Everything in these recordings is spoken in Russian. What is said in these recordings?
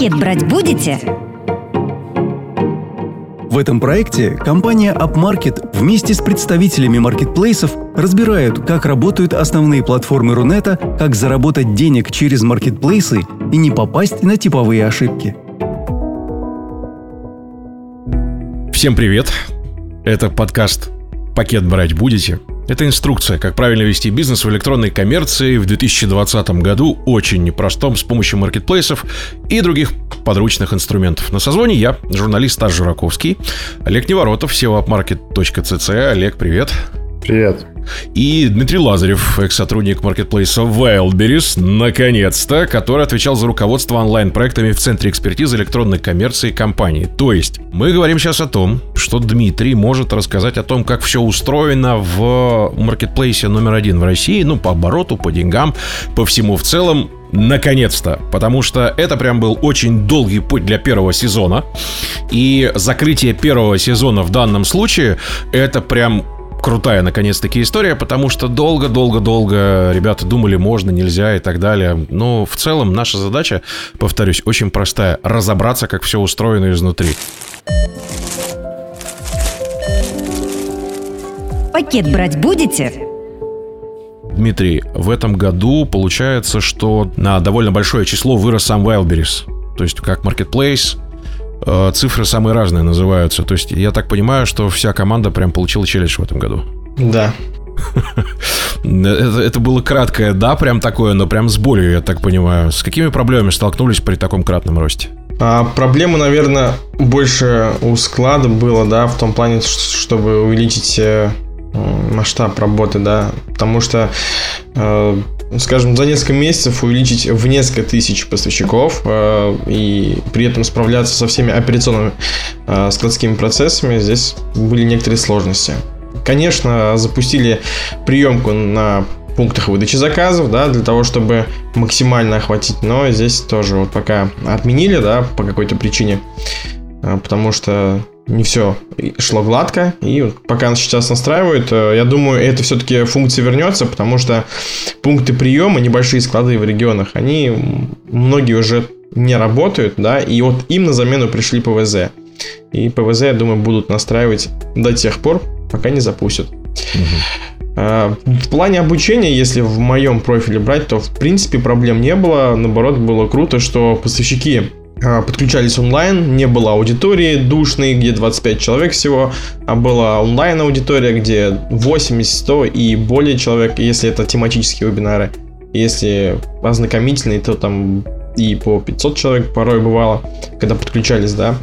Пакет брать будете? В этом проекте компания UpMarket вместе с представителями маркетплейсов разбирают, как работают основные платформы Рунета, как заработать денег через маркетплейсы и не попасть на типовые ошибки. Всем привет! Это подкаст «Пакет брать будете?» Это инструкция, как правильно вести бизнес в электронной коммерции в 2020 году, очень непростом, с помощью маркетплейсов и других подручных инструментов. На созвоне я, журналист Стас Жураковский, Олег Неворотов, SEOupmarket.cc. Олег, привет. Привет. И Дмитрий Лазарев, экс-сотрудник маркетплейса Wildberries, наконец-то, который отвечал за руководство онлайн-проектами в Центре экспертизы электронной коммерции компании. То есть, мы говорим сейчас о том, что Дмитрий может рассказать о том, как все устроено в маркетплейсе номер один в России, ну, по обороту, по деньгам, по всему в целом, Наконец-то, потому что это прям был очень долгий путь для первого сезона. И закрытие первого сезона в данном случае это прям крутая, наконец-таки, история, потому что долго-долго-долго ребята думали, можно, нельзя и так далее. Но в целом наша задача, повторюсь, очень простая. Разобраться, как все устроено изнутри. Пакет брать будете? Дмитрий, в этом году получается, что на довольно большое число вырос сам Wildberries. То есть как marketplace, цифры самые разные называются. То есть я так понимаю, что вся команда прям получила челлендж в этом году. Да. Это, это было краткое, да, прям такое, но прям с болью, я так понимаю. С какими проблемами столкнулись при таком кратном росте? А, проблема, наверное, больше у склада было, да, в том плане, чтобы увеличить э, масштаб работы, да, потому что э, скажем, за несколько месяцев увеличить в несколько тысяч поставщиков э, и при этом справляться со всеми операционными э, складскими процессами, здесь были некоторые сложности. Конечно, запустили приемку на пунктах выдачи заказов, да, для того, чтобы максимально охватить, но здесь тоже вот пока отменили, да, по какой-то причине, э, потому что не все шло гладко. И пока сейчас настраивают, э, я думаю, это все-таки функция вернется, потому что пункты приема, небольшие склады в регионах, они многие уже не работают, да, и вот им на замену пришли ПВЗ. И ПВЗ, я думаю, будут настраивать до тех пор, пока не запустят. Угу. В плане обучения, если в моем профиле брать, то в принципе проблем не было. Наоборот, было круто, что поставщики а, подключались онлайн, не было аудитории душной, где 25 человек всего, а была онлайн-аудитория, где 80, 100 и более человек, если это тематические вебинары. Если ознакомительные, то там и по 500 человек порой бывало, когда подключались, да.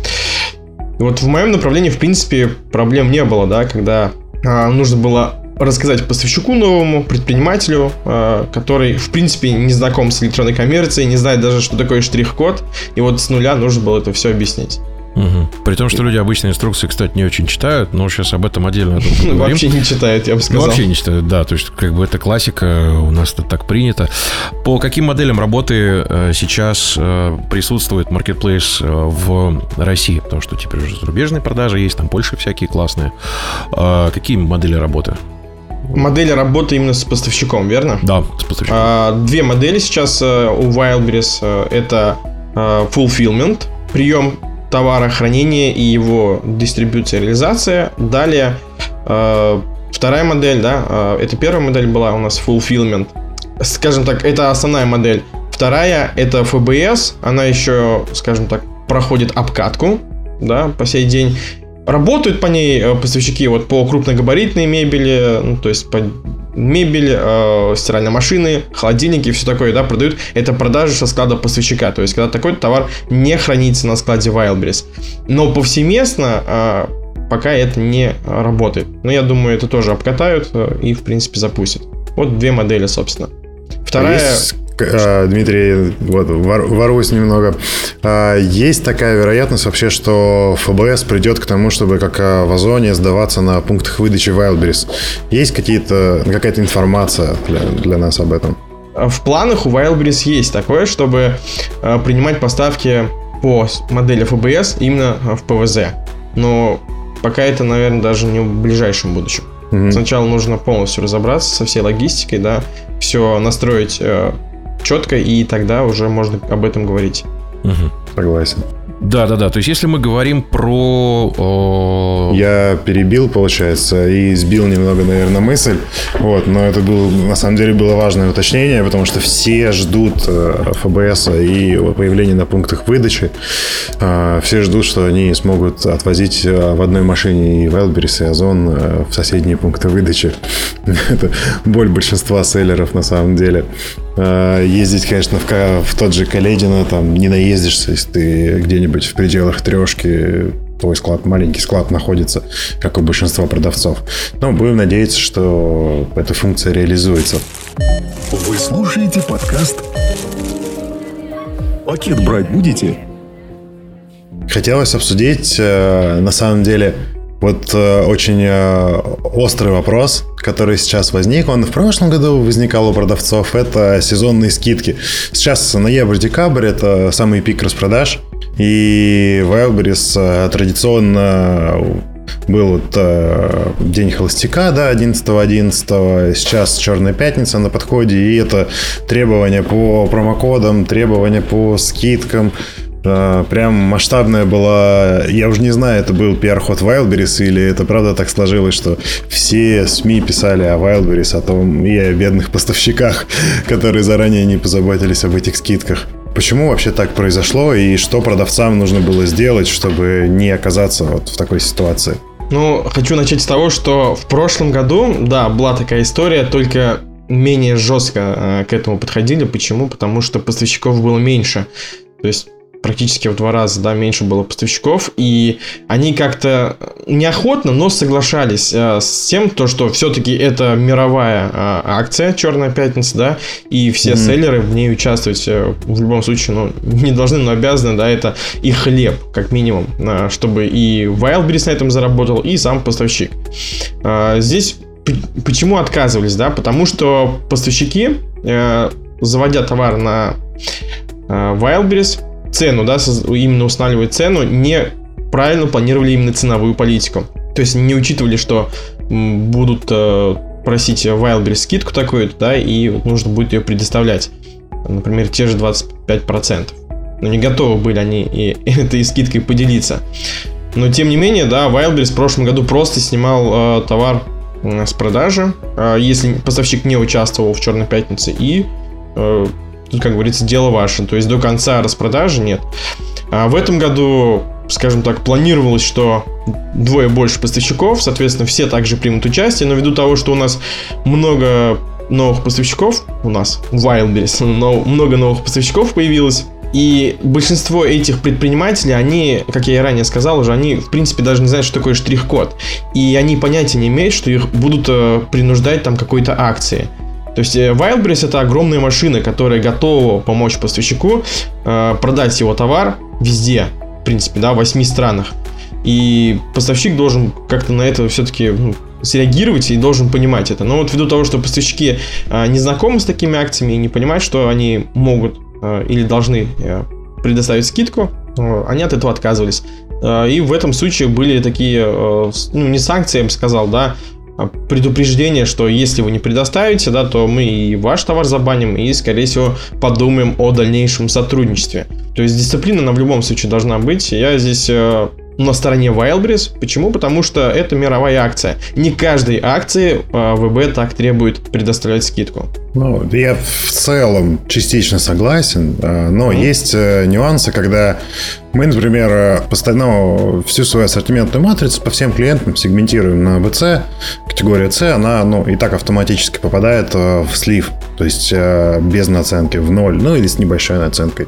вот в моем направлении, в принципе, проблем не было, да, когда а, нужно было рассказать поставщику новому, предпринимателю, э, который, в принципе, не знаком с электронной коммерцией, не знает даже, что такое штрих-код, и вот с нуля нужно было это все объяснить. Угу. При том, что люди обычно инструкции, кстати, не очень читают, но сейчас об этом отдельно поговорим. Вообще не читают, я бы сказал. Ну, вообще не читают, да. То есть, как бы это классика, у нас это так принято. По каким моделям работы э, сейчас э, присутствует Marketplace в России? Потому что теперь уже зарубежные продажи есть, там Польша всякие классные. Какие модели работы? Модели работы именно с поставщиком, верно? Да, с поставщиком. А, две модели сейчас э, у Wildberries. Э, это э, fulfillment, прием товара, хранение и его дистрибуция, реализация. Далее вторая модель, да, это первая модель была у нас fulfillment. Скажем так, это основная модель. Вторая это FBS, она еще, скажем так, проходит обкатку, да, по сей день. Работают по ней э, поставщики вот по крупногабаритной мебели, ну, то есть по мебель, э, стиральные машины, холодильники и все такое, да, продают. Это продажи со склада поставщика, то есть когда такой товар не хранится на складе Wildberries. Но повсеместно э, пока это не работает. Но я думаю, это тоже обкатают э, и, в принципе, запустят. Вот две модели, собственно. Вторая... Есть Э, Дмитрий, вот, воруюсь немного. А, есть такая вероятность вообще, что ФБС придет к тому, чтобы как э, в Озоне сдаваться на пунктах выдачи Wildberries. Есть какие-то, какая-то информация для, для нас об этом? В планах у Wildberries есть такое, чтобы принимать поставки по модели ФБС именно в ПВЗ. Но пока это, наверное, даже не в ближайшем будущем. Угу. Сначала нужно полностью разобраться со всей логистикой, да, все настроить четко, и тогда уже можно об этом говорить. Угу. Согласен. Да, да, да. То есть, если мы говорим про... О... Я перебил, получается, и сбил немного, наверное, мысль. Вот, но это было, на самом деле, было важное уточнение, потому что все ждут э, ФБС и появления на пунктах выдачи. Э, все ждут, что они смогут отвозить э, в одной машине и Wildberries, и Озон в соседние пункты выдачи. это боль большинства селлеров, на самом деле. Ездить, конечно, в, в тот же Каледино, там не наездишься, если ты где-нибудь где-нибудь в пределах трешки твой склад, маленький склад находится, как у большинства продавцов. Но будем надеяться, что эта функция реализуется. Вы слушаете подкаст «Пакет брать будете?» Хотелось обсудить, э, на самом деле, вот э, очень э, острый вопрос, который сейчас возник, он в прошлом году возникал у продавцов, это сезонные скидки. Сейчас ноябрь-декабрь, это самый пик распродаж, и Wildberries э, традиционно был вот, э, День холостяка, да, 11.11. Сейчас Черная пятница на подходе, и это требования по промокодам, требования по скидкам. Э, прям масштабная была, я уже не знаю, это был пиар-ход Wildberries или это правда так сложилось, что все СМИ писали о Wildberries, о том и о бедных поставщиках, которые заранее не позаботились об этих скидках. Почему вообще так произошло и что продавцам нужно было сделать, чтобы не оказаться вот в такой ситуации? Ну, хочу начать с того, что в прошлом году, да, была такая история, только менее жестко э, к этому подходили. Почему? Потому что поставщиков было меньше. То есть практически в два раза, да, меньше было поставщиков, и они как-то неохотно, но соглашались э, с тем, то, что все-таки это мировая э, акция Черная пятница, да, и все mm-hmm. селлеры в ней участвовать э, в любом случае, ну, не должны, но обязаны, да, это их хлеб, как минимум, э, чтобы и Wildberries на этом заработал, и сам поставщик. Э, здесь почему отказывались, да, потому что поставщики, э, заводя товар на э, Wildberries, цену, да, именно устанавливать цену, не правильно планировали именно ценовую политику. То есть не учитывали, что будут э, просить Wildberries скидку такую, да, и нужно будет ее предоставлять. Например, те же 25%. Но не готовы были они и этой скидкой поделиться. Но тем не менее, да, Wildberries в прошлом году просто снимал э, товар с продажи, э, если поставщик не участвовал в Черной пятнице, и э, как говорится, дело ваше. То есть до конца распродажи нет. А в этом году, скажем так, планировалось, что двое больше поставщиков, соответственно, все также примут участие, но ввиду того, что у нас много новых поставщиков, у нас Wildberries, но много новых поставщиков появилось, и большинство этих предпринимателей, они, как я и ранее сказал уже, они, в принципе, даже не знают, что такое штрих-код. И они понятия не имеют, что их будут э, принуждать там какой-то акции. То есть э, Wildberries это огромная машина, которая готова помочь поставщику э, продать его товар везде, в принципе, да, в 8 странах. И поставщик должен как-то на это все-таки ну, среагировать и должен понимать это. Но вот ввиду того, что поставщики э, не знакомы с такими акциями и не понимают, что они могут э, или должны э, предоставить скидку, э, они от этого отказывались. Э, и в этом случае были такие, э, ну не санкции, я бы сказал, да, предупреждение, что если вы не предоставите, да, то мы и ваш товар забаним, и, скорее всего, подумаем о дальнейшем сотрудничестве. То есть дисциплина, она в любом случае должна быть. Я здесь э, на стороне Wildberries. Почему? Потому что это мировая акция. Не каждой акции э, ВБ так требует предоставлять скидку. Ну, я в целом частично согласен, э, но mm-hmm. есть нюансы, когда мы, например, постоянно всю свою ассортиментную матрицу по всем клиентам сегментируем на ВЦ. Категория С, она ну, и так автоматически попадает в слив, то есть без наценки, в ноль, ну или с небольшой наценкой.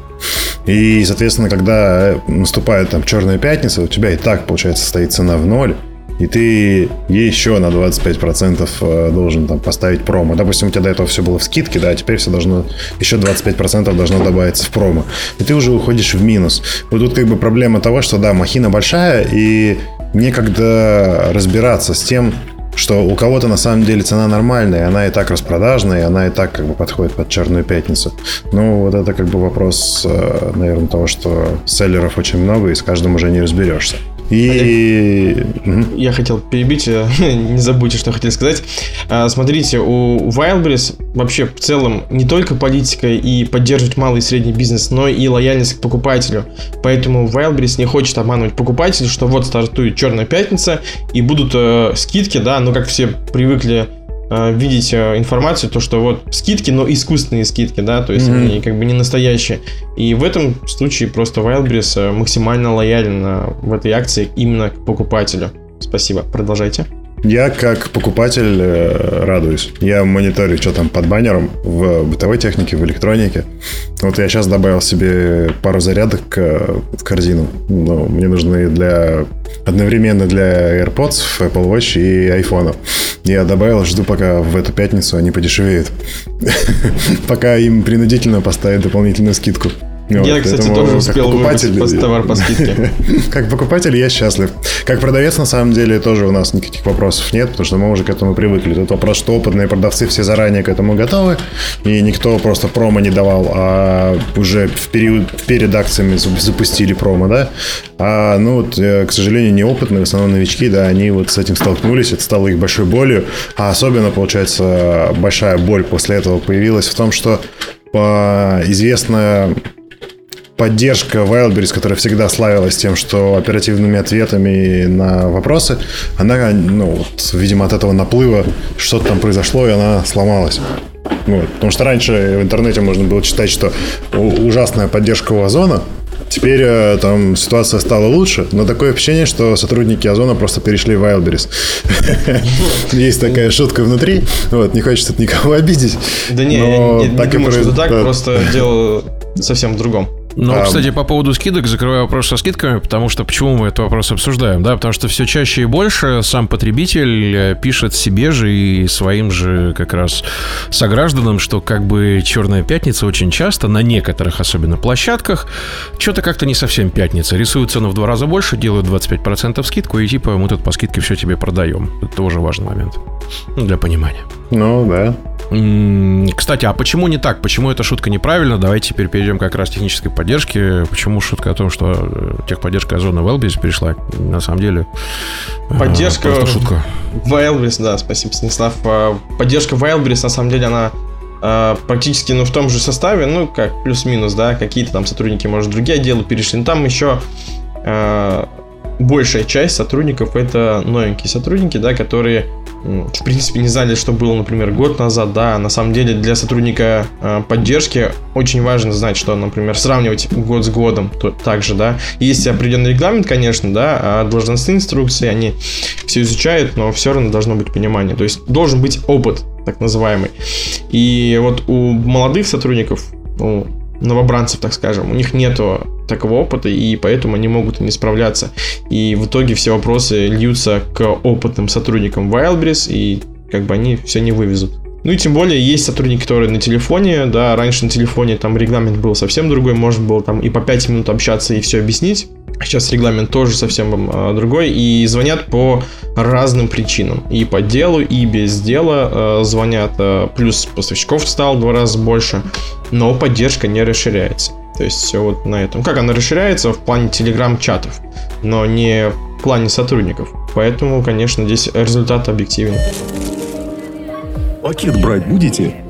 И, соответственно, когда наступает там черная пятница, у тебя и так, получается, стоит цена в ноль, и ты еще на 25% э, должен там поставить промо. Допустим, у тебя до этого все было в скидке, да, а теперь все должно, еще 25% должно добавиться в промо. И ты уже уходишь в минус. Вот тут как бы проблема того, что да, махина большая, и некогда разбираться с тем, что у кого-то на самом деле цена нормальная, она и так распродажная, и она и так как бы подходит под черную пятницу. Ну, вот это как бы вопрос, э, наверное, того, что селлеров очень много, и с каждым уже не разберешься. И... Я хотел перебить, э, не забудьте, что хотел сказать. А, смотрите, у Wildberries вообще в целом не только политика и поддерживать малый и средний бизнес, но и лояльность к покупателю. Поэтому Wildberries не хочет обманывать покупателей, что вот стартует Черная Пятница и будут э, скидки, да, ну как все привыкли Э, видеть э, информацию, то, что вот скидки, но искусственные скидки, да, то есть mm-hmm. они как бы не настоящие. И в этом случае просто Wildberries э, максимально лоялен в этой акции именно к покупателю. Спасибо, продолжайте. Я как покупатель э, радуюсь. Я мониторю, что там под баннером в бытовой технике, в электронике. Вот я сейчас добавил себе пару зарядок э, в корзину. Ну, мне нужны для одновременно для AirPods, Apple Watch и iPhone. Я добавил, жду, пока в эту пятницу они подешевеют. Пока им принудительно поставят дополнительную скидку. Вот, я, кстати, тоже успел покупатель, товар по скидке. как покупатель я счастлив. Как продавец, на самом деле, тоже у нас никаких вопросов нет, потому что мы уже к этому привыкли. Тут вопрос, что опытные продавцы все заранее к этому готовы, и никто просто промо не давал, а уже в период перед акциями запустили промо, да? А, ну, вот, э, к сожалению, неопытные, в основном новички, да, они вот с этим столкнулись, это стало их большой болью, а особенно, получается, большая боль после этого появилась в том, что известная поддержка Wildberries, которая всегда славилась тем, что оперативными ответами на вопросы, она, ну, вот, видимо, от этого наплыва что-то там произошло, и она сломалась. Вот. Потому что раньше в интернете можно было читать, что ужасная поддержка у Озона, Теперь э, там ситуация стала лучше, но такое ощущение, что сотрудники Озона просто перешли в Wildberries. Есть такая шутка внутри, вот, не хочется никого обидеть. Да не, я не думаю, что так, просто дело совсем в другом. Ну, а, кстати, по поводу скидок, закрываю вопрос со скидками, потому что почему мы этот вопрос обсуждаем, да, потому что все чаще и больше сам потребитель э, пишет себе же и своим же как раз согражданам, что как бы Черная пятница очень часто на некоторых особенно площадках что-то как-то не совсем пятница. Рисуют цену в два раза больше, делают 25% скидку и типа мы тут по скидке все тебе продаем. Это тоже важный момент ну, для понимания. Ну, да. Кстати, а почему не так? Почему эта шутка неправильна? Давайте теперь перейдем как раз к технической поддержке. Почему шутка о том, что э, техподдержка Озона в Elvis перешла? На самом деле... Э, поддержка шутка. в да, спасибо, Станислав. Э, поддержка в на самом деле, она практически ну, в том же составе, ну, как плюс-минус, да, какие-то там сотрудники, может, другие отделы перешли. Но там еще большая часть сотрудников это новенькие сотрудники, да, которые в принципе не знали, что было, например, год назад, да, на самом деле для сотрудника э, поддержки очень важно знать, что, например, сравнивать год с годом то, также, да, есть определенный регламент, конечно, да, а должностные инструкции, они все изучают, но все равно должно быть понимание, то есть должен быть опыт, так называемый, и вот у молодых сотрудников, у новобранцев, так скажем, у них нету такого опыта, и поэтому они могут не справляться. И в итоге все вопросы льются к опытным сотрудникам Wildberries, и как бы они все не вывезут. Ну и тем более есть сотрудники, которые на телефоне, да, раньше на телефоне там регламент был совсем другой, можно было там и по 5 минут общаться и все объяснить. Сейчас регламент тоже совсем э, другой, и звонят по разным причинам. И по делу, и без дела э, звонят, э, плюс поставщиков стало в два раза больше, но поддержка не расширяется. То есть все вот на этом. Как она расширяется в плане телеграм-чатов, но не в плане сотрудников. Поэтому, конечно, здесь результат объективен. Пакет брать будете?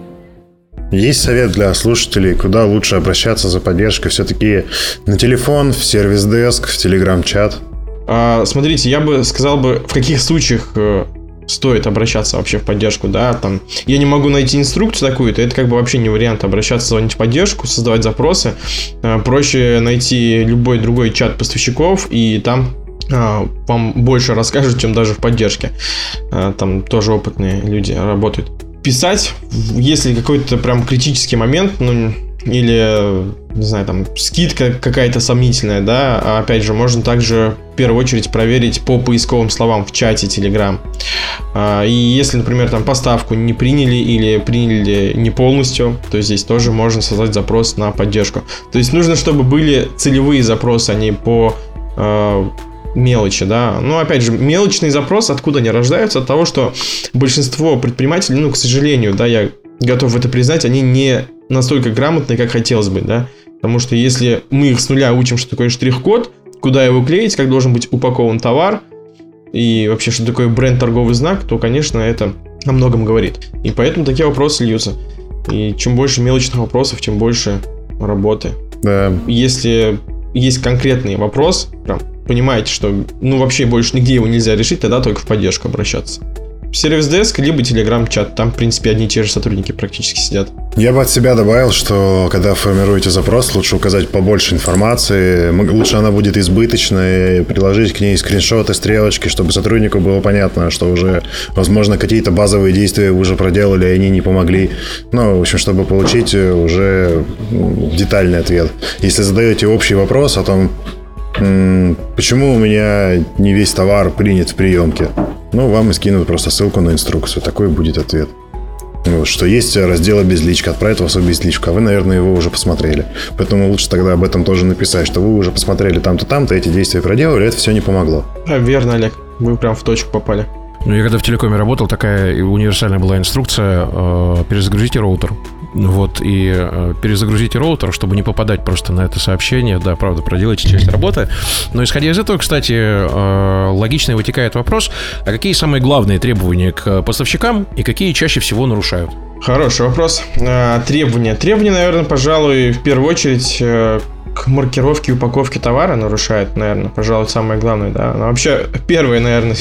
Есть совет для слушателей, куда лучше обращаться за поддержкой? Все-таки на телефон, в сервис-деск, в телеграм-чат? А, смотрите, я бы сказал бы, в каких случаях э, стоит обращаться вообще в поддержку, да, там, я не могу найти инструкцию такую-то, это как бы вообще не вариант обращаться, звонить в поддержку, создавать запросы, э, проще найти любой другой чат поставщиков, и там а, вам больше расскажут, чем даже в поддержке. Там тоже опытные люди работают. Писать, если какой-то прям критический момент, ну, или, не знаю, там, скидка какая-то сомнительная, да, а опять же, можно также в первую очередь проверить по поисковым словам в чате Telegram. И если, например, там поставку не приняли или приняли не полностью, то здесь тоже можно создать запрос на поддержку. То есть нужно, чтобы были целевые запросы, а не по мелочи, да. Но опять же, мелочный запрос, откуда они рождаются? От того, что большинство предпринимателей, ну, к сожалению, да, я готов это признать, они не настолько грамотные, как хотелось бы, да. Потому что если мы их с нуля учим, что такое штрих-код, куда его клеить, как должен быть упакован товар, и вообще, что такое бренд торговый знак, то, конечно, это о многом говорит. И поэтому такие вопросы льются. И чем больше мелочных вопросов, тем больше работы. Да. Если есть конкретный вопрос, прям понимаете, что ну вообще больше нигде его нельзя решить, тогда только в поддержку обращаться сервис деск, либо телеграм-чат. Там, в принципе, одни и те же сотрудники практически сидят. Я бы от себя добавил, что когда формируете запрос, лучше указать побольше информации. Лучше она будет избыточной, приложить к ней скриншоты, стрелочки, чтобы сотруднику было понятно, что уже, возможно, какие-то базовые действия вы уже проделали, и они не помогли. Ну, в общем, чтобы получить уже детальный ответ. Если задаете общий вопрос о том, почему у меня не весь товар принят в приемке, ну, вам и скинут просто ссылку на инструкцию. Такой будет ответ. Вот, что есть раздел безличка, отправить вас в безличку, а вы, наверное, его уже посмотрели. Поэтому лучше тогда об этом тоже написать, что вы уже посмотрели там-то, там-то, эти действия проделали, это все не помогло. Верно, Олег, вы прям в точку попали. Ну, я когда в телекоме работал, такая универсальная была инструкция э, перезагрузите роутер. Вот, и э, перезагрузите роутер, чтобы не попадать просто на это сообщение. Да, правда, проделайте часть работы. Но исходя из этого, кстати, э, логично вытекает вопрос, а какие самые главные требования к поставщикам и какие чаще всего нарушают? Хороший вопрос. А, требования. Требования, наверное, пожалуй, в первую очередь э, к маркировке и упаковке товара нарушает, наверное, пожалуй, самое главное, да. Но вообще, первое, наверное,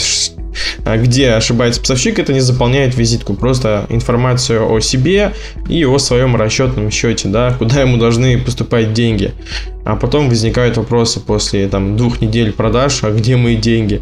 где ошибается поставщик, это не заполняет визитку, просто информацию о себе и о своем расчетном счете, да, куда ему должны поступать деньги. А потом возникают вопросы после там, двух недель продаж, а где мои деньги?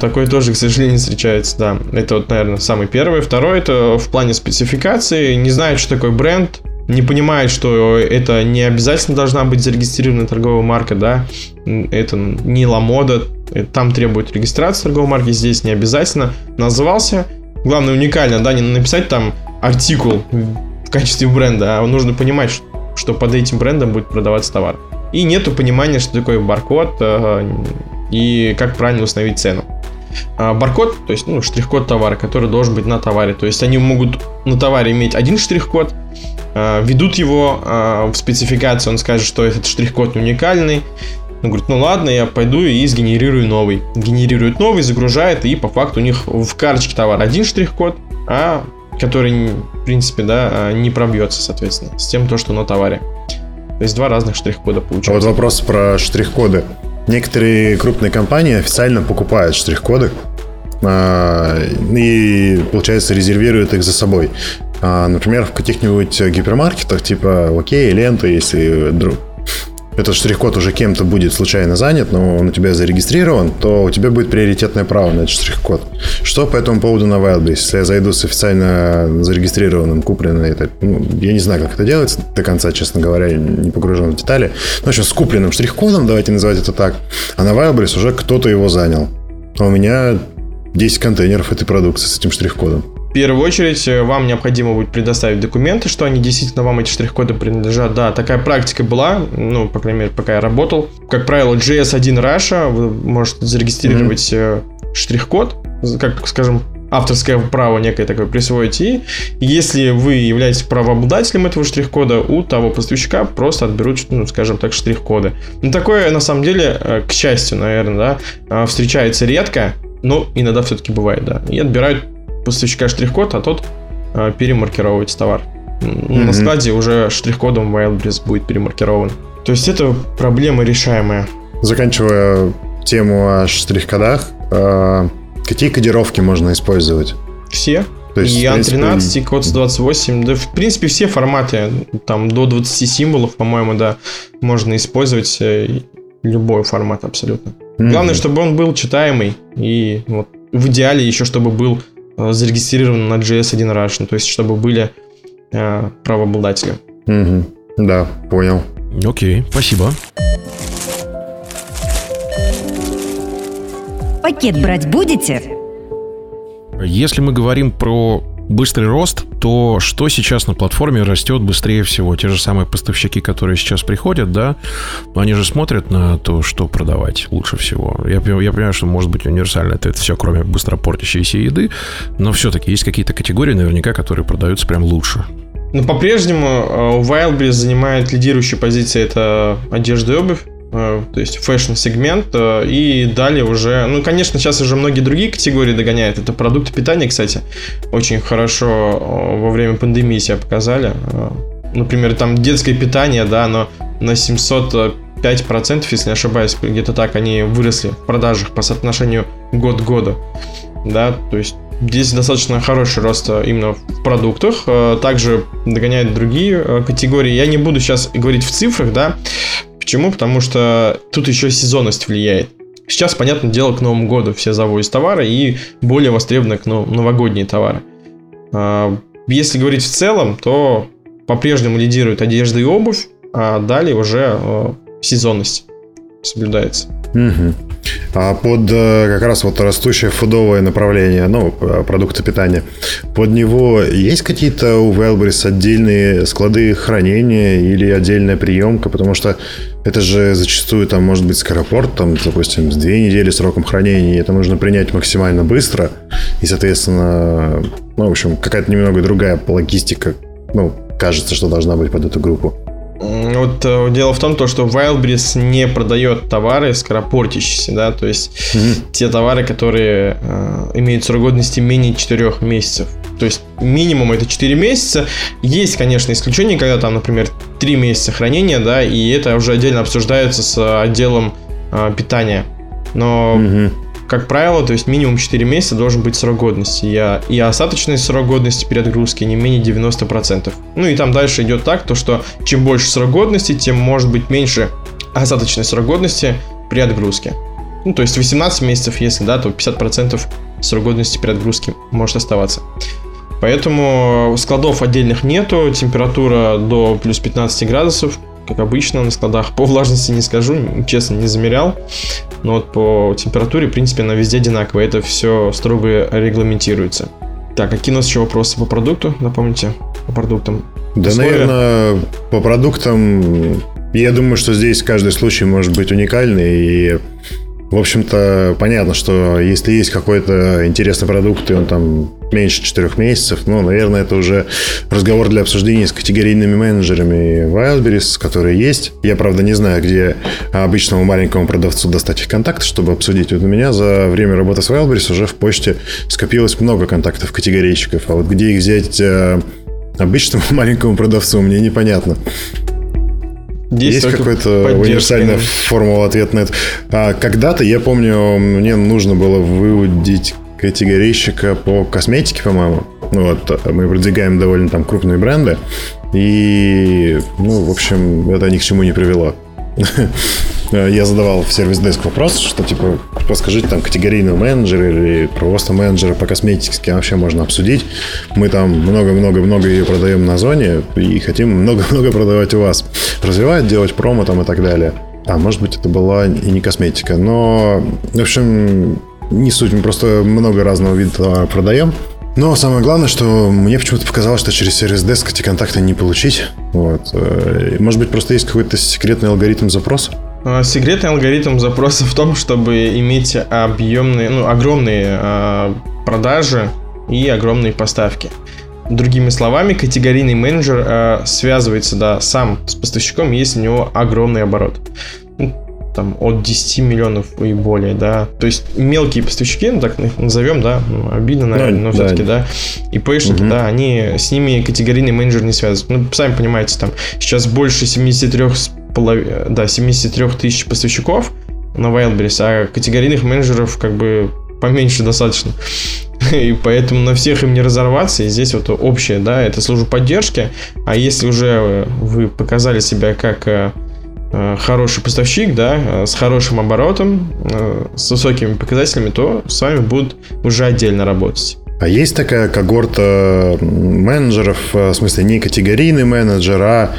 Такое тоже, к сожалению, встречается, да. Это вот, наверное, самый первый. Второй, это в плане спецификации. Не знают, что такое бренд, не понимает, что это не обязательно должна быть зарегистрированная торговая марка, да, это не ламода, там требует регистрации торговой марки, здесь не обязательно. Назывался, главное уникально, да, не написать там артикул в качестве бренда, а нужно понимать, что под этим брендом будет продаваться товар. И нету понимания, что такое баркод э, и как правильно установить цену. А баркод, то есть ну, штрих-код товара, который должен быть на товаре. То есть они могут на товаре иметь один штрих-код, э, ведут его э, в спецификацию, он скажет, что этот штрих-код уникальный, он говорит, ну ладно, я пойду и сгенерирую новый. Генерирует новый, загружает, и по факту у них в карточке товара один штрих-код, а который, в принципе, да, а, не пробьется, соответственно, с тем, то, что на товаре. То есть два разных штрих-кода получается. А вот вопрос про штрих-коды. Некоторые крупные компании официально покупают штрих-коды а, и, получается, резервируют их за собой. Например, в каких-нибудь гипермаркетах, типа Окей, Лента, если этот штрих-код уже кем-то будет случайно занят, но он у тебя зарегистрирован, то у тебя будет приоритетное право на этот штрих-код. Что по этому поводу на Wildberries? Если я зайду с официально зарегистрированным, купленным, это, ну, я не знаю, как это делается до конца, честно говоря, не погружен в детали. Но, в общем, с купленным штрих-кодом, давайте называть это так, а на Wildberries уже кто-то его занял. А у меня 10 контейнеров этой продукции с этим штрих-кодом первую очередь э, вам необходимо будет предоставить документы, что они действительно вам эти штрих-коды принадлежат. Да, такая практика была, ну, по крайней мере, пока я работал. Как правило, JS1 Russia, вы можете зарегистрировать mm-hmm. штрих-код, как, скажем, авторское право некое такое присвоить. И если вы являетесь правообладателем этого штрих-кода, у того поставщика просто отберут, ну, скажем так, штрих-коды. Но такое, на самом деле, э, к счастью, наверное, да, встречается редко, но иногда все-таки бывает, да. И отбирают поставщика штрих-код, а тот э, перемаркировывать товар. Mm-hmm. На складе уже штрих-кодом Wildberries будет перемаркирован. То есть это проблема решаемая. Заканчивая тему о штрих-кодах, э, какие кодировки можно использовать? Все. То есть, и AN13, и код 128, да, в принципе, все форматы, там, до 20 символов, по-моему, да, можно использовать э, любой формат абсолютно. Mm-hmm. Главное, чтобы он был читаемый, и вот в идеале еще, чтобы был Э, зарегистрирован на JS1 Russian, то есть чтобы были э, правообладатели. Угу. Да, понял. Окей, спасибо. Пакет брать будете? Если мы говорим про быстрый рост, то что сейчас на платформе растет быстрее всего? Те же самые поставщики, которые сейчас приходят, да, они же смотрят на то, что продавать лучше всего. Я, я понимаю, что может быть универсально это, это все, кроме быстро портящейся еды, но все-таки есть какие-то категории наверняка, которые продаются прям лучше. Но по-прежнему э, Wildberries занимает лидирующую позицию, это одежда и обувь. То есть fashion-сегмент, и далее уже, ну, конечно, сейчас уже многие другие категории догоняют. Это продукты питания, кстати, очень хорошо во время пандемии себя показали. Например, там детское питание, да, оно на 705%, если не ошибаюсь, где-то так они выросли в продажах по соотношению год к году. Да, то есть Здесь достаточно хороший рост э, именно в продуктах. Э, также догоняют другие э, категории. Я не буду сейчас говорить в цифрах, да. Почему? Потому что тут еще сезонность влияет. Сейчас, понятное дело, к Новому году все завозят товары и более востребованы к новогодние товары. Если говорить в целом, то по-прежнему лидирует одежда и обувь, а далее уже сезонность соблюдается. Угу. А под э, как раз вот растущее фудовое направление, ну, продукты питания, под него есть какие-то у Wildberries отдельные склады хранения или отдельная приемка? Потому что это же зачастую там может быть скоропорт, там, допустим, с две недели сроком хранения, это нужно принять максимально быстро, и, соответственно, ну, в общем, какая-то немного другая логистика, ну, кажется, что должна быть под эту группу. Вот э, дело в том, то, что Wildberries не продает товары скоропортящиеся, да, то есть mm-hmm. те товары, которые э, имеют срок годности менее 4 месяцев. То есть минимум это 4 месяца. Есть, конечно, исключения, когда там, например, 3 месяца хранения, да, и это уже отдельно обсуждается с отделом э, питания. Но mm-hmm как правило, то есть минимум 4 месяца должен быть срок годности. Я, и остаточный срок годности при отгрузке не менее 90%. Ну и там дальше идет так, то что чем больше срок годности, тем может быть меньше остаточный срок годности при отгрузке. Ну, то есть 18 месяцев, если да, то 50% срок годности при отгрузке может оставаться. Поэтому складов отдельных нету, температура до плюс 15 градусов, как обычно на складах. По влажности не скажу, честно, не замерял. Но вот по температуре, в принципе, она везде одинаковая. Это все строго регламентируется. Так, какие у нас еще вопросы по продукту? Напомните, по продуктам. Да, Условия? наверное, по продуктам я думаю, что здесь каждый случай может быть уникальный, и в общем-то, понятно, что если есть какой-то интересный продукт, и он там меньше четырех месяцев, ну, наверное, это уже разговор для обсуждения с категорийными менеджерами Wildberries, которые есть. Я, правда, не знаю, где обычному маленькому продавцу достать их контакты, чтобы обсудить. Вот у меня за время работы с Wildberries уже в почте скопилось много контактов категорийщиков, а вот где их взять э, обычному маленькому продавцу, мне непонятно. Есть, Есть какая-то универсальная формула ответа на это? А, когда-то, я помню, мне нужно было выводить категорийщика по косметике, по-моему. Ну вот, мы продвигаем довольно там крупные бренды. И, ну, в общем, это ни к чему не привело. Я задавал в сервис-деск вопрос, что типа, подскажите там категорийного менеджера или просто менеджера по косметике, с кем вообще можно обсудить. Мы там много-много-много ее продаем на зоне и хотим много-много продавать у вас. Развивать, делать промо там и так далее. А может быть, это была и не косметика. Но, в общем, не суть, мы просто много разного вида продаем. Но самое главное, что мне почему-то показалось, что через сервис Desk эти контакты не получить. Вот. Э, может быть, просто есть какой-то секретный алгоритм запроса? А, секретный алгоритм запроса в том, чтобы иметь объемные, ну, огромные э, продажи и огромные поставки. Другими словами, категорийный менеджер э, связывается да, сам с поставщиком, если у него огромный оборот. Там от 10 миллионов и более, да. То есть мелкие поставщики, ну так назовем, да, ну, обидно, наверное, но все-таки, да. И ПЭшники, угу. да, они с ними категорийный менеджер не связывают. Ну, сами понимаете, там сейчас больше 73 да, 73 тысяч поставщиков на Wildberries, а категорийных менеджеров как бы поменьше достаточно. И поэтому на всех им не разорваться. И здесь вот общее, да, это служба поддержки. А если уже вы показали себя как э, хороший поставщик, да, э, с хорошим оборотом, с высокими показателями, то с вами будут уже отдельно работать. А есть такая когорта менеджеров, в смысле не категорийный менеджер, а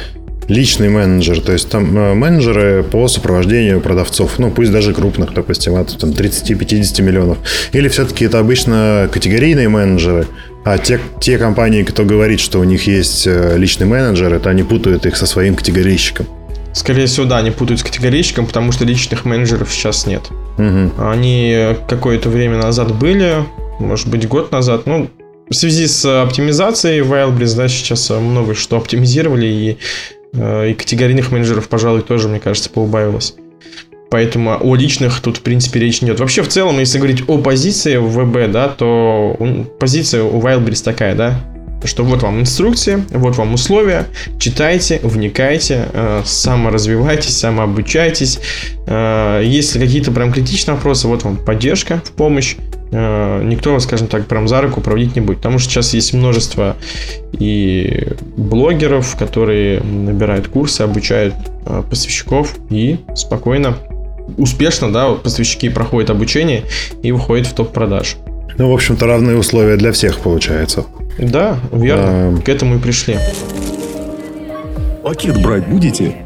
личный менеджер, то есть там э, менеджеры по сопровождению продавцов, ну пусть даже крупных, допустим, от там, 30-50 миллионов. Или все-таки это обычно категорийные менеджеры, а те, те компании, кто говорит, что у них есть э, личный менеджер, это они путают их со своим категорийщиком. Скорее всего, да, они путают с категорийщиком, потому что личных менеджеров сейчас нет. Угу. Они какое-то время назад были, может быть, год назад, ну, в связи с оптимизацией Wildberries, да, сейчас много что оптимизировали, и Э, и категорийных менеджеров, пожалуй, тоже, мне кажется, поубавилось. Поэтому о личных тут, в принципе, речь не идет. Вообще, в целом, если говорить о позиции в ВБ, да, то позиция у Wildberries такая, да, что вот вам инструкции, вот вам условия, читайте, вникайте, э, саморазвивайтесь, самообучайтесь. Э, если какие-то прям критичные вопросы, вот вам поддержка в помощь. Э, никто, скажем так, прям за руку проводить не будет. Потому что сейчас есть множество и блогеров, которые набирают курсы, обучают э, поставщиков и спокойно, успешно, да, поставщики проходят обучение и выходят в топ продаж. Ну, в общем-то, равные условия для всех получается. Да, верно. А... К этому и пришли. Пакет брать будете?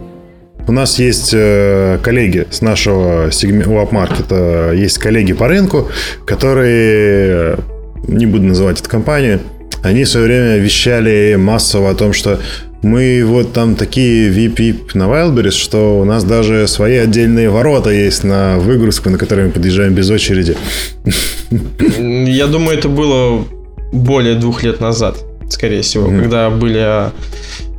У нас есть э, коллеги с нашего сегмента веб-маркета, есть коллеги по рынку, которые, не буду называть эту компанию, они в свое время вещали массово о том, что мы вот там такие VIP на Wildberries, что у нас даже свои отдельные ворота есть на выгрузку, на которые мы подъезжаем без очереди. Я думаю, это было более двух лет назад, скорее всего, mm-hmm. когда были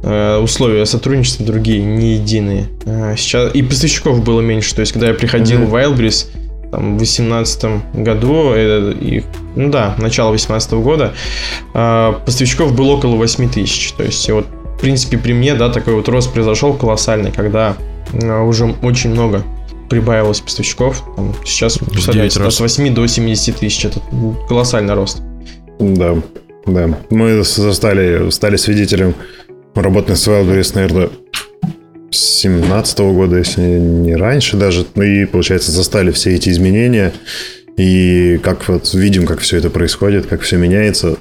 э, условия сотрудничества другие, не единые. Э, сейчас и поставщиков было меньше. То есть, когда я приходил mm-hmm. в Wildberries там, в 2018 году, это, и, ну да, начало 2018 года, э, поставщиков было около 8 тысяч. То есть, вот, принципе, при мне, да, такой вот рост произошел колоссальный, когда уже очень много прибавилось поставщиков. Там, сейчас, представляете, от 8 до 70 тысяч. Это колоссальный рост. Да, да. Мы застали, стали свидетелем работы с Wildberries, наверное, с 17 года, если не раньше даже. Ну и, получается, застали все эти изменения. И как вот видим, как все это происходит, как все меняется.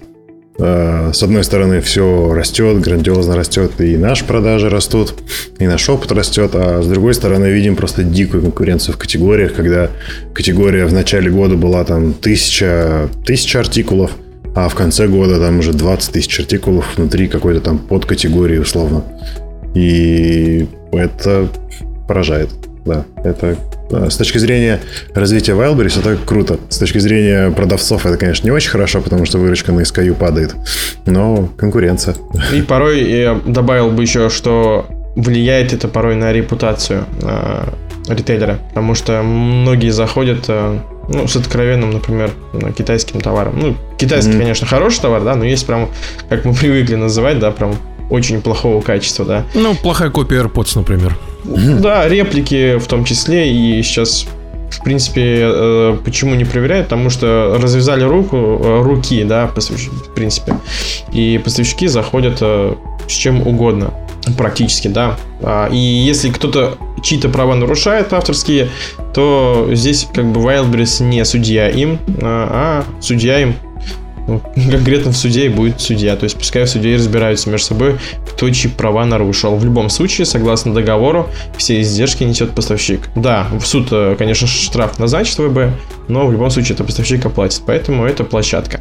А, с одной стороны, все растет, грандиозно растет, и наши продажи растут, и наш опыт растет, а с другой стороны, видим просто дикую конкуренцию в категориях, когда категория в начале года была там тысяча, тысяча артикулов, а в конце года там уже 20 тысяч артикулов внутри какой-то там подкатегории условно. И это поражает. Да, это с точки зрения развития Wildberries это круто. С точки зрения продавцов это, конечно, не очень хорошо, потому что выручка на SKU падает. Но конкуренция. И порой я добавил бы еще, что влияет это порой на репутацию э, ритейлера. Потому что многие заходят э, ну, с откровенным, например, китайским товаром. Ну, китайский, mm-hmm. конечно, хороший товар, да, но есть прям, как мы привыкли называть, да, прям очень плохого качества, да. Ну, плохая копия AirPods, например. Да, реплики в том числе, и сейчас в принципе, э, почему не проверяют? Потому что развязали руку, э, руки, да, в принципе. И поставщики заходят э, с чем угодно, практически, да. А, и если кто-то чьи-то права нарушает авторские, то здесь как бы Wildberries не судья им, а, а судья им ну, конкретно в суде и будет судья. То есть пускай в суде разбираются между собой, кто чьи права нарушил. В любом случае, согласно договору, все издержки несет поставщик. Да, в суд, э, конечно, штраф назначит ВБ, но в любом случае это поставщик оплатит. Поэтому это площадка,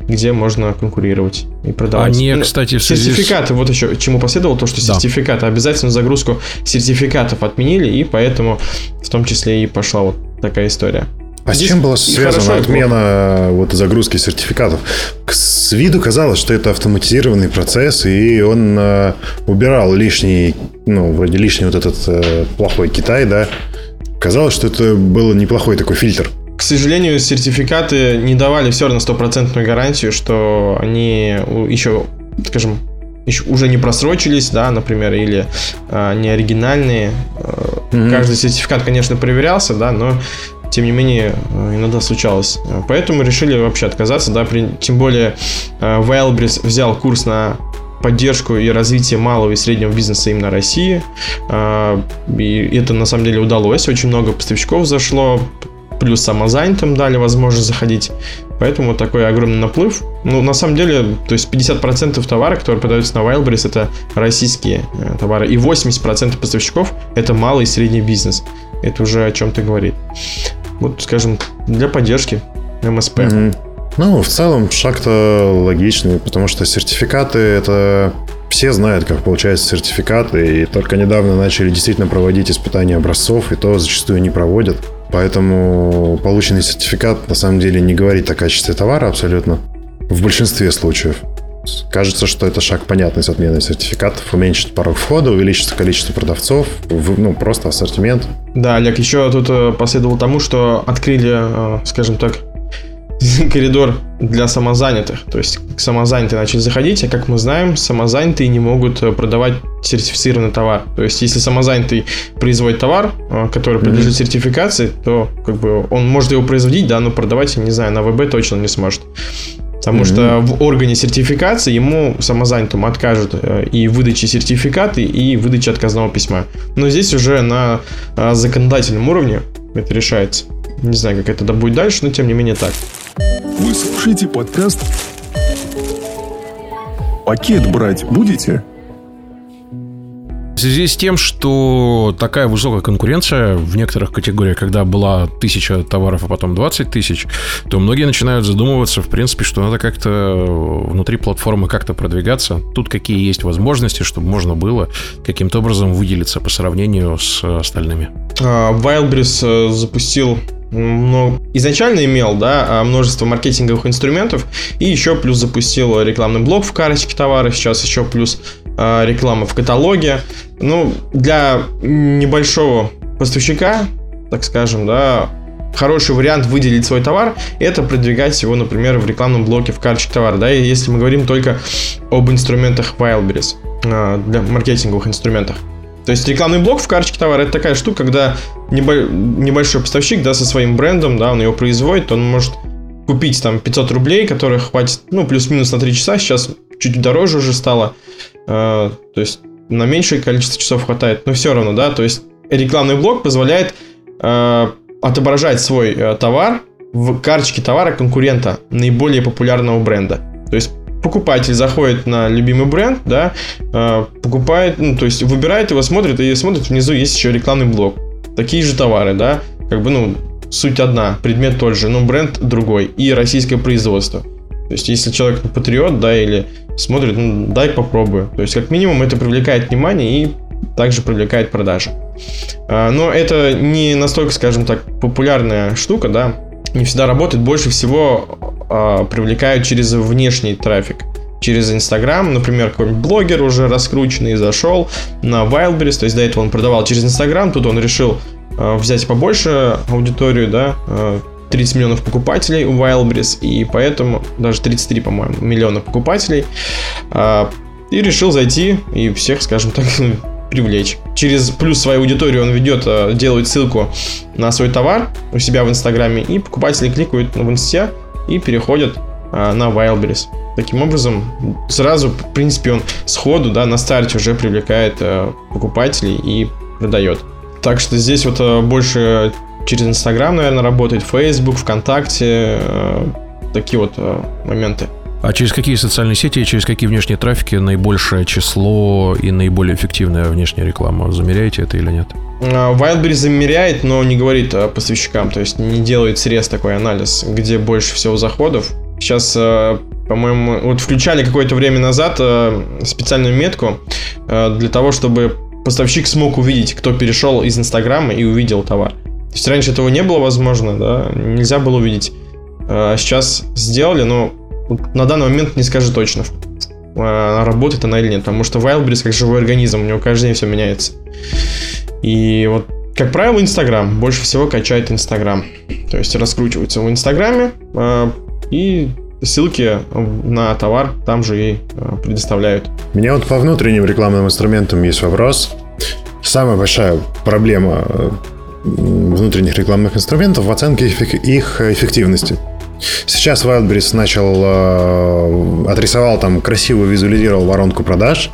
где можно конкурировать и продавать. Они, ну, кстати, в связи Сертификаты, вот еще чему последовало, то, что да. сертификаты, обязательно загрузку сертификатов отменили, и поэтому в том числе и пошла вот такая история. А с чем была связана отмена вот загрузки сертификатов? С виду казалось, что это автоматизированный процесс, и он э, убирал лишний, ну, вроде лишний вот этот э, плохой Китай, да. Казалось, что это был неплохой такой фильтр. К сожалению, сертификаты не давали все равно стопроцентную гарантию, что они еще, скажем, еще уже не просрочились, да, например, или э, не оригинальные. Mm-hmm. Каждый сертификат, конечно, проверялся, да, но тем не менее, э, иногда случалось. Поэтому решили вообще отказаться, да, при, тем более э, Wildberries взял курс на поддержку и развитие малого и среднего бизнеса именно России. Э, и это на самом деле удалось. Очень много поставщиков зашло, плюс самозанятым дали возможность заходить. Поэтому такой огромный наплыв. Ну, на самом деле, то есть 50% товаров, которые продаются на Wildberries, это российские товары. И 80% поставщиков это малый и средний бизнес. Это уже о чем-то говорит вот, скажем, для поддержки МСП. Mm-hmm. Ну, в целом, шаг-то логичный, потому что сертификаты это все знают, как получаются сертификаты, и только недавно начали действительно проводить испытания образцов, и то зачастую не проводят. Поэтому полученный сертификат на самом деле не говорит о качестве товара абсолютно. В большинстве случаев. Кажется, что это шаг понятный с отменой сертификатов, уменьшит порог входа, увеличится количество продавцов, ну, просто ассортимент. Да, Олег, еще тут э, последовало тому, что открыли, э, скажем так, коридор для самозанятых. То есть самозанятые начали заходить, а как мы знаем, самозанятые не могут э, продавать сертифицированный товар. То есть если самозанятый производит товар, который подлежит mm-hmm. сертификации, то как бы он может его производить, да, но продавать, не знаю, на ВБ точно не сможет. Потому mm-hmm. что в органе сертификации ему самозанятому откажут э, и выдаче сертификата, и выдаче отказного письма. Но здесь уже на законодательном уровне это решается. Не знаю, как это будет дальше, но тем не менее так. Вы слушаете подкаст «Пакет брать будете?» В связи с тем, что такая высокая конкуренция в некоторых категориях, когда была тысяча товаров, а потом 20 тысяч, то многие начинают задумываться, в принципе, что надо как-то внутри платформы как-то продвигаться. Тут какие есть возможности, чтобы можно было каким-то образом выделиться по сравнению с остальными. А, Wildberries э, запустил но изначально имел да, а, множество маркетинговых инструментов и еще плюс запустил рекламный блок в карточке товара, сейчас еще плюс э, реклама в каталоге. Ну, для небольшого поставщика, так скажем, да, хороший вариант выделить свой товар, это продвигать его, например, в рекламном блоке в карточке товара, да, и если мы говорим только об инструментах Wildberries, э, для маркетинговых инструментах. То есть рекламный блок в карточке товара это такая штука, когда небольшой поставщик, да, со своим брендом, да, он его производит, он может купить там 500 рублей, которых хватит, ну, плюс-минус на 3 часа, сейчас чуть дороже уже стало, э, то есть на меньшее количество часов хватает, но все равно, да, то есть рекламный блок позволяет э, отображать свой э, товар в карточке товара конкурента наиболее популярного бренда. То есть покупатель заходит на любимый бренд, да, э, покупает, ну, то есть выбирает его, смотрит, и смотрит, внизу есть еще рекламный блок. Такие же товары, да, как бы, ну, суть одна, предмет тот же, но бренд другой и российское производство. То есть, если человек патриот, да, или смотрит, ну, дай попробую. То есть, как минимум, это привлекает внимание и также привлекает продажи. А, но это не настолько, скажем так, популярная штука, да, не всегда работает. Больше всего э, привлекают через внешний трафик. Через Инстаграм, например, какой-нибудь блогер уже раскрученный зашел на Wildberries, то есть до этого он продавал через Инстаграм, тут он решил э, взять побольше аудиторию, да, 30 миллионов покупателей у Wildberries, и поэтому даже 33, по-моему, миллиона покупателей, э, и решил зайти и всех, скажем так, привлечь. Через плюс свою аудиторию он ведет, э, делает ссылку на свой товар у себя в Инстаграме, и покупатели кликают в Инсте и переходят а, на Wildberries. Таким образом, сразу, в принципе, он сходу, да, на старте уже привлекает а, покупателей и продает. Так что здесь вот а, больше через Инстаграм, наверное, работает, Facebook, ВКонтакте, а, такие вот а, моменты. А через какие социальные сети через какие внешние трафики наибольшее число и наиболее эффективная внешняя реклама? Замеряете это или нет? А, Wildberries замеряет, но не говорит поставщикам, то есть не делает срез такой анализ, где больше всего заходов. Сейчас, по-моему, вот включали какое-то время назад специальную метку для того, чтобы поставщик смог увидеть, кто перешел из Инстаграма и увидел товар. То есть раньше этого не было возможно, да, нельзя было увидеть. Сейчас сделали, но на данный момент не скажу точно, работает она или нет, потому что Wildberries как живой организм, у него каждый день все меняется. И вот, как правило, Инстаграм. Больше всего качает Инстаграм. То есть раскручивается в Инстаграме э, и ссылки на товар там же и предоставляют. У меня вот по внутренним рекламным инструментам есть вопрос. Самая большая проблема э, внутренних рекламных инструментов в оценке их эффективности. Сейчас Wildberries начал, э, отрисовал там, красиво визуализировал воронку продаж,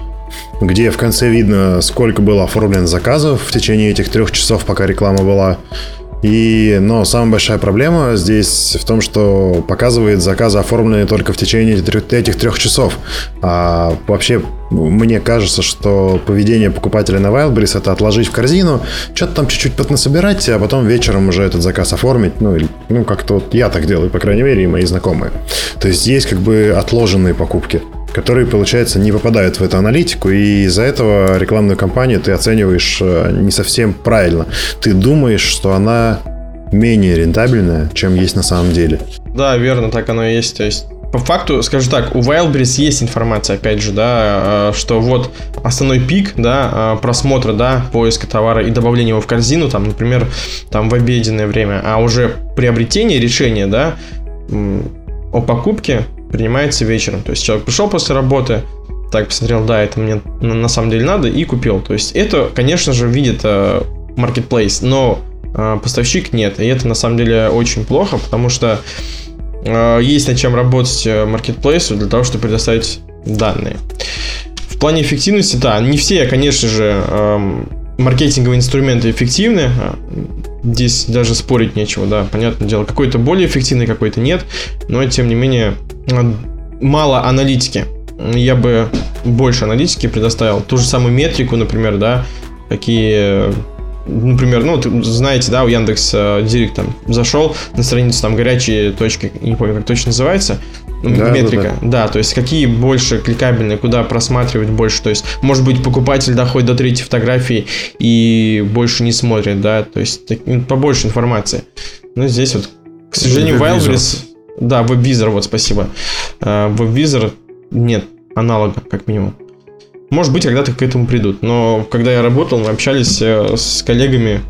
где в конце видно, сколько было оформлено заказов в течение этих трех часов, пока реклама была. И, но самая большая проблема здесь в том, что показывает заказы оформленные только в течение этих трех часов. А вообще, мне кажется, что поведение покупателя на Wildberries это отложить в корзину, что-то там чуть-чуть поднасобирать, а потом вечером уже этот заказ оформить. Ну, ну как-то вот я так делаю, по крайней мере, и мои знакомые. То есть есть как бы отложенные покупки которые, получается, не попадают в эту аналитику, и из-за этого рекламную кампанию ты оцениваешь э, не совсем правильно. Ты думаешь, что она менее рентабельная, чем есть на самом деле. Да, верно, так оно и есть. То есть по факту, скажу так, у Wildberries есть информация, опять же, да, что вот основной пик, да, просмотра, да, поиска товара и добавления его в корзину, там, например, там в обеденное время, а уже приобретение решения, да, о покупке принимается вечером. То есть человек пришел после работы, так посмотрел, да, это мне на самом деле надо, и купил. То есть это, конечно же, видит э, marketplace, но э, поставщик нет. И это на самом деле очень плохо, потому что э, есть над чем работать marketplace для того, чтобы предоставить данные. В плане эффективности, да, не все, конечно же, эм, маркетинговые инструменты эффективны. Здесь даже спорить нечего, да, понятное дело. Какой-то более эффективный, какой-то нет. Но, тем не менее, мало аналитики я бы больше аналитики предоставил. Ту же самую метрику, например, да, какие например, ну, знаете, да, у Яндекс э, Директ там зашел на страницу там горячие точки, не помню, как точно называется, да, метрика, да, да. да, то есть какие больше кликабельные, куда просматривать больше, то есть, может быть, покупатель доходит до третьей фотографии и больше не смотрит, да, то есть так, ну, побольше информации. Но здесь вот, к сожалению, Wildberries, да, WebVisor, вот, спасибо, э, нет аналога, как минимум. Может быть, когда-то к этому придут. Но когда я работал, мы общались э, с коллегами,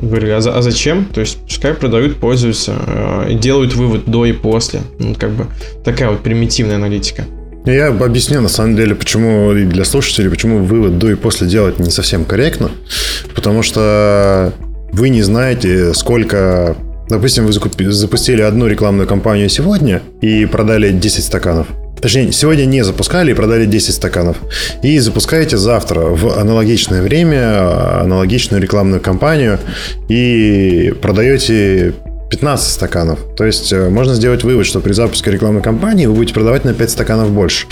говорили, а, а зачем? То есть, пускай продают, пользуются, э, делают вывод до и после. Ну, как бы такая вот примитивная аналитика. Я объясню, на самом деле, почему и для слушателей, почему вывод до и после делать не совсем корректно. Потому что вы не знаете, сколько... Допустим, вы запустили одну рекламную кампанию сегодня и продали 10 стаканов. Точнее, сегодня не запускали и продали 10 стаканов. И запускаете завтра в аналогичное время аналогичную рекламную кампанию и продаете 15 стаканов. То есть э, можно сделать вывод, что при запуске рекламной кампании вы будете продавать на 5 стаканов больше.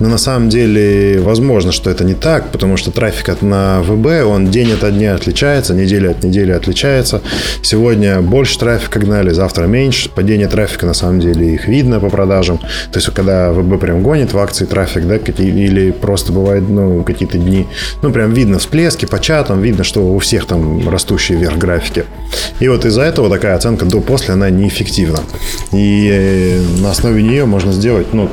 Но на самом деле возможно, что это не так, потому что трафик от, на ВБ, он день от дня отличается, неделя от недели отличается. Сегодня больше трафика гнали, завтра меньше. Падение трафика на самом деле их видно по продажам. То есть когда ВБ прям гонит в акции трафик, да, или просто бывает ну, какие-то дни, ну прям видно всплески по чатам, видно, что у всех там растущие вверх графики. И вот из-за этого такая оценка до-после, она неэффективна. И э, на основе нее можно сделать, ну,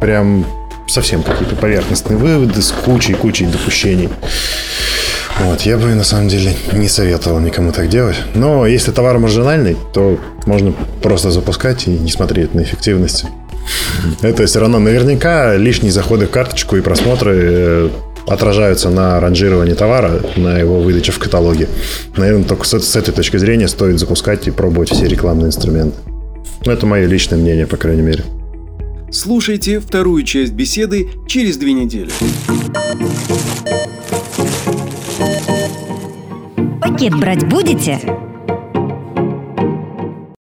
прям совсем какие-то поверхностные выводы с кучей-кучей допущений. Вот, я бы на самом деле не советовал никому так делать. Но если товар маржинальный, то можно просто запускать и не смотреть на эффективность. Это все равно наверняка лишние заходы в карточку и просмотры э, отражаются на ранжировании товара, на его выдаче в каталоге. Наверное, только с, с этой точки зрения стоит запускать и пробовать все рекламные инструменты. Ну, это мое личное мнение, по крайней мере. Слушайте вторую часть беседы через две недели. Пакет брать будете?